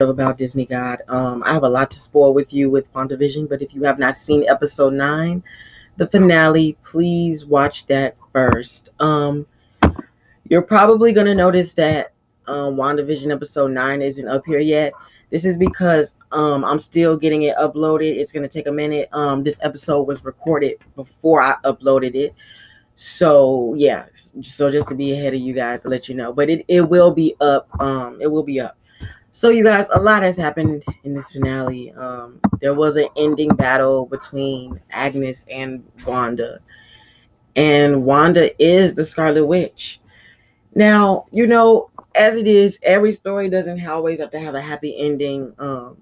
about Disney God. Um, I have a lot to spoil with you with WandaVision, but if you have not seen episode nine, the finale, please watch that first. Um, you're probably gonna notice that um, WandaVision episode nine isn't up here yet. This is because um, I'm still getting it uploaded. It's gonna take a minute. Um, this episode was recorded before I uploaded it, so yeah. So just to be ahead of you guys, to let you know, but it, it will be up. Um, it will be up. So, you guys, a lot has happened in this finale. Um, there was an ending battle between Agnes and Wanda, and Wanda is the Scarlet Witch. Now, you know, as it is, every story doesn't always have to have a happy ending. Um,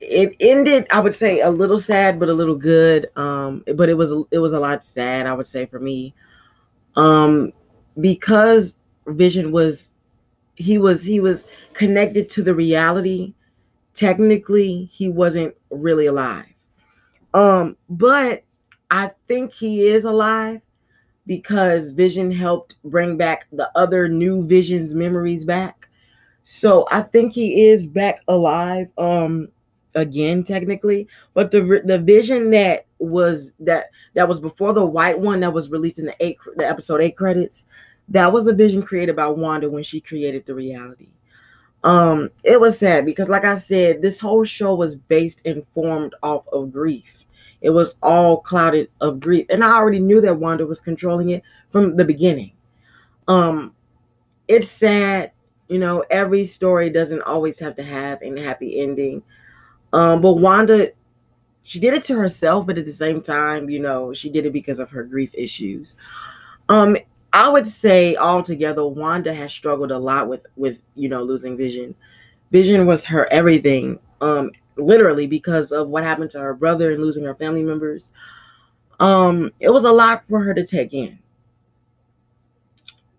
it ended, I would say, a little sad, but a little good. Um, but it was it was a lot sad, I would say, for me, um, because Vision was he was he was connected to the reality. Technically he wasn't really alive. Um but i think he is alive because vision helped bring back the other new visions memories back. So i think he is back alive um again technically. But the the vision that was that that was before the white one that was released in the eight the episode eight credits that was a vision created by Wanda when she created the reality. Um, it was sad because, like I said, this whole show was based and formed off of grief. It was all clouded of grief, and I already knew that Wanda was controlling it from the beginning. Um, it's sad, you know. Every story doesn't always have to have a happy ending. Um, but Wanda, she did it to herself, but at the same time, you know, she did it because of her grief issues. Um, I would say altogether, Wanda has struggled a lot with with you know losing Vision. Vision was her everything, um, literally because of what happened to her brother and losing her family members. Um, it was a lot for her to take in,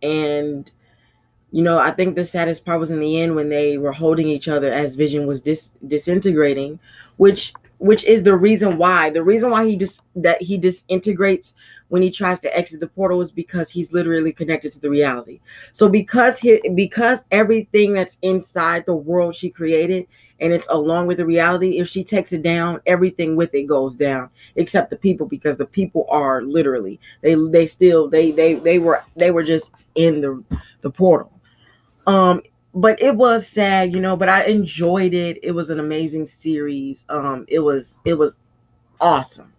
and you know, I think the saddest part was in the end when they were holding each other as Vision was dis- disintegrating, which which is the reason why the reason why he dis- that he disintegrates when he tries to exit the portal is because he's literally connected to the reality. So because he because everything that's inside the world she created and it's along with the reality, if she takes it down, everything with it goes down except the people because the people are literally they they still they they they were they were just in the the portal. Um but it was sad, you know, but I enjoyed it. It was an amazing series. Um it was it was awesome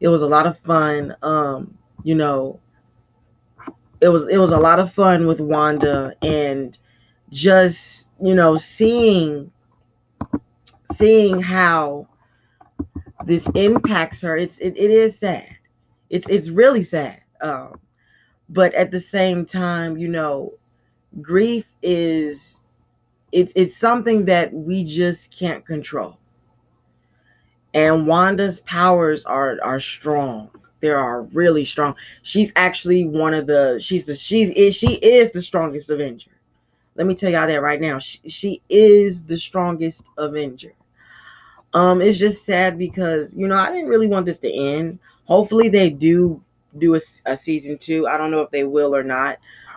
it was a lot of fun. Um, you know, it was it was a lot of fun with Wanda and just, you know, seeing seeing how this impacts her. It's it, it is sad. It's it's really sad. Um, but at the same time, you know, grief is it's it's something that we just can't control and Wanda's powers are are strong. They are really strong. She's actually one of the she's the she's is she is the strongest Avenger. Let me tell y'all that right now. She, she is the strongest Avenger. Um, it's just sad because you know I didn't really want this to end. Hopefully they do do a, a season two. I don't know if they will or not,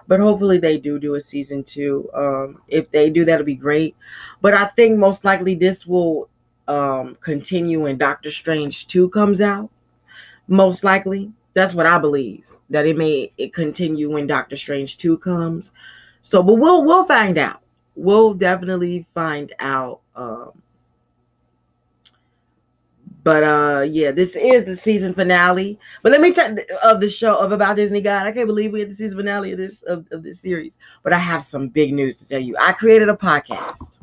but hopefully they do do a season two. Um, if they do, that'll be great. But I think most likely this will um, continue when Doctor Strange 2 comes out. Most likely. That's what I believe. That it may it continue when Doctor Strange 2 comes. So but we'll we'll find out. We'll definitely find out. Um, but uh yeah, this is the season finale. But let me tell of the show of about Disney God. I can't believe we had the season finale of this of, of this series. But I have some big news to tell you. I created a podcast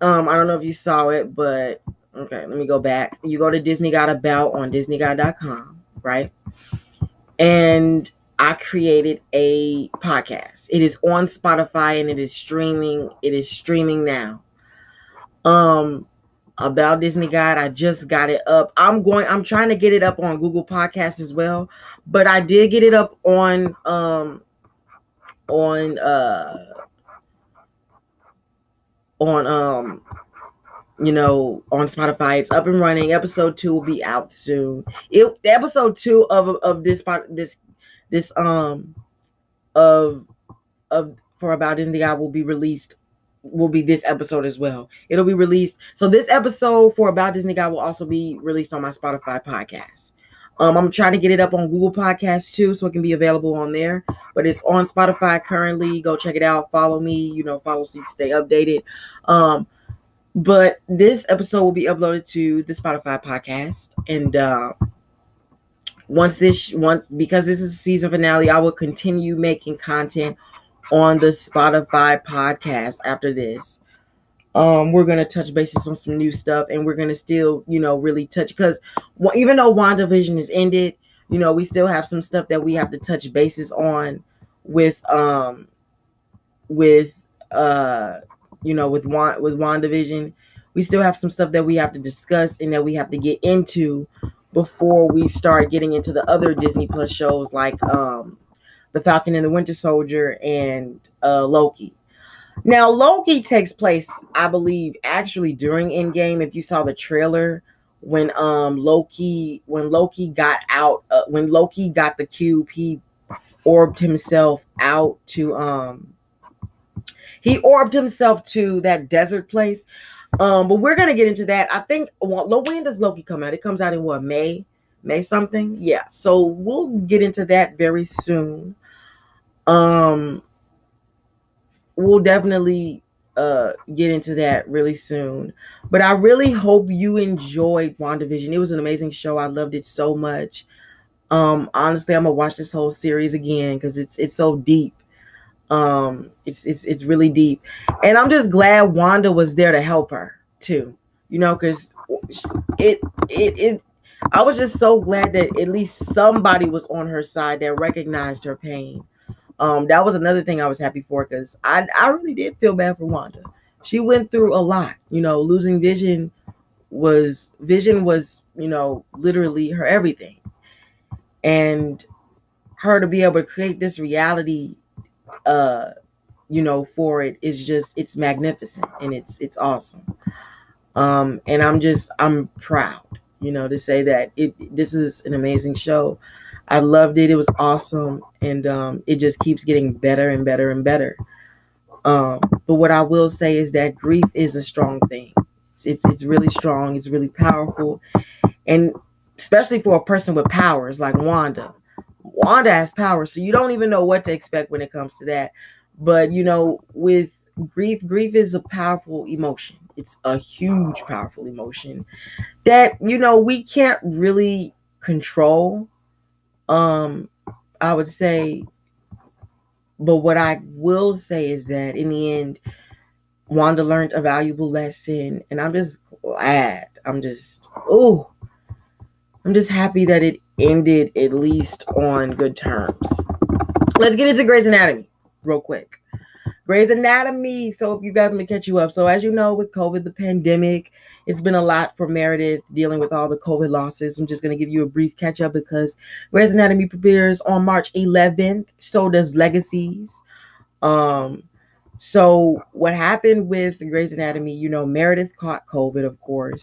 um, I don't know if you saw it, but okay, let me go back. You go to Disney God About on DisneyGod.com, right? And I created a podcast. It is on Spotify and it is streaming. It is streaming now. Um, about Disney God, I just got it up. I'm going. I'm trying to get it up on Google Podcasts as well, but I did get it up on um on uh on um you know on Spotify. It's up and running. Episode two will be out soon. It episode two of of this this this um of of for About Disney God will be released will be this episode as well. It'll be released. So this episode for About Disney God will also be released on my Spotify podcast. Um, I'm trying to get it up on Google Podcasts too, so it can be available on there. But it's on Spotify currently. Go check it out. Follow me. You know, follow so you stay updated. Um, but this episode will be uploaded to the Spotify podcast, and uh, once this once because this is a season finale, I will continue making content on the Spotify podcast after this. Um, we're gonna touch bases on some new stuff, and we're gonna still, you know, really touch because even though WandaVision is ended, you know, we still have some stuff that we have to touch bases on with um with uh you know with Wand with WandaVision. We still have some stuff that we have to discuss and that we have to get into before we start getting into the other Disney Plus shows like um the Falcon and the Winter Soldier and uh Loki. Now, Loki takes place, I believe, actually during Endgame. If you saw the trailer, when um Loki when Loki got out, uh, when Loki got the cube, he orbed himself out to um he orbed himself to that desert place. Um, but we're gonna get into that. I think well, when does Loki come out? It comes out in what May, May something. Yeah, so we'll get into that very soon. Um, we'll definitely uh get into that really soon. But I really hope you enjoyed WandaVision. It was an amazing show. I loved it so much. Um, honestly, I'm gonna watch this whole series again because it's it's so deep. Um, it's it's it's really deep, and I'm just glad Wanda was there to help her too. You know, because it it it. I was just so glad that at least somebody was on her side that recognized her pain. Um, that was another thing I was happy for because I I really did feel bad for Wanda. She went through a lot. You know, losing vision was vision was you know literally her everything, and her to be able to create this reality uh you know for it is just it's magnificent and it's it's awesome um and i'm just i'm proud you know to say that it this is an amazing show. I loved it. It was awesome. And um it just keeps getting better and better and better. Um but what i will say is that grief is a strong thing. It's it's, it's really strong. It's really powerful. And especially for a person with powers like wanda. Wanda has power, so you don't even know what to expect when it comes to that. But you know, with grief, grief is a powerful emotion. It's a huge, powerful emotion that you know we can't really control. Um, I would say, but what I will say is that in the end, Wanda learned a valuable lesson, and I'm just glad. I'm just oh, I'm just happy that it ended at least on good terms. Let's get into Grey's Anatomy real quick. Grey's Anatomy. So, if you guys to catch you up. So, as you know, with COVID, the pandemic, it's been a lot for Meredith dealing with all the COVID losses. I'm just to give you a brief catch up because Grey's Anatomy premieres on March 11th. So does Legacies. Um, so what happened with Grey's Anatomy? You know, Meredith caught COVID, of course,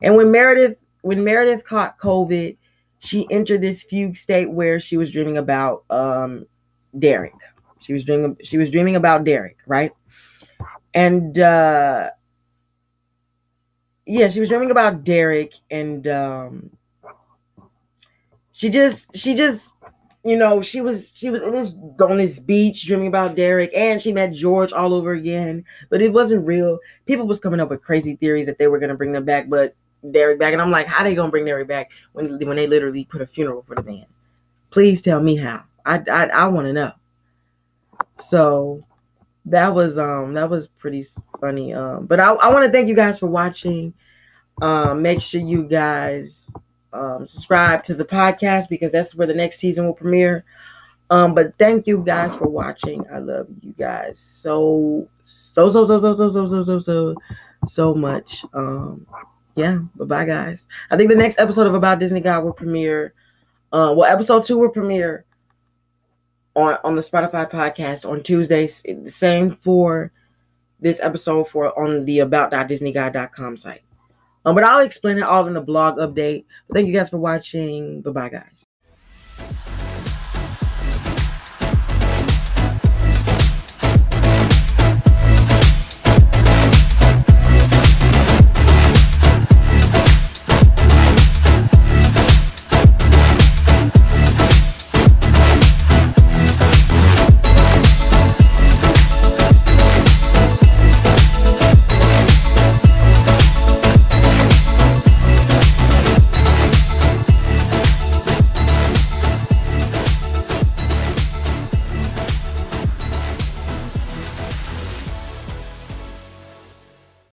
and when Meredith when Meredith caught COVID, she entered this fugue state where she was dreaming about um Derek. She was dreaming she was dreaming about Derek, right? And uh yeah, she was dreaming about Derek and um she just she just you know, she was she was in this on this beach dreaming about Derek and she met George all over again, but it wasn't real. People was coming up with crazy theories that they were gonna bring them back, but Derek back, and I'm like, how they gonna bring Derek back when when they literally put a funeral for the man? Please tell me how. I I, I want to know. So that was um that was pretty funny. Um, but I I want to thank you guys for watching. Um, make sure you guys um subscribe to the podcast because that's where the next season will premiere. Um, but thank you guys for watching. I love you guys so so so so so so so so so so so much. Um yeah, bye bye, guys. I think the next episode of About Disney God will premiere. Uh, well, episode two will premiere on on the Spotify podcast on Tuesdays. The same for this episode for on the about.disneygod.com site. Um, but I'll explain it all in the blog update. Thank you guys for watching. Bye bye, guys.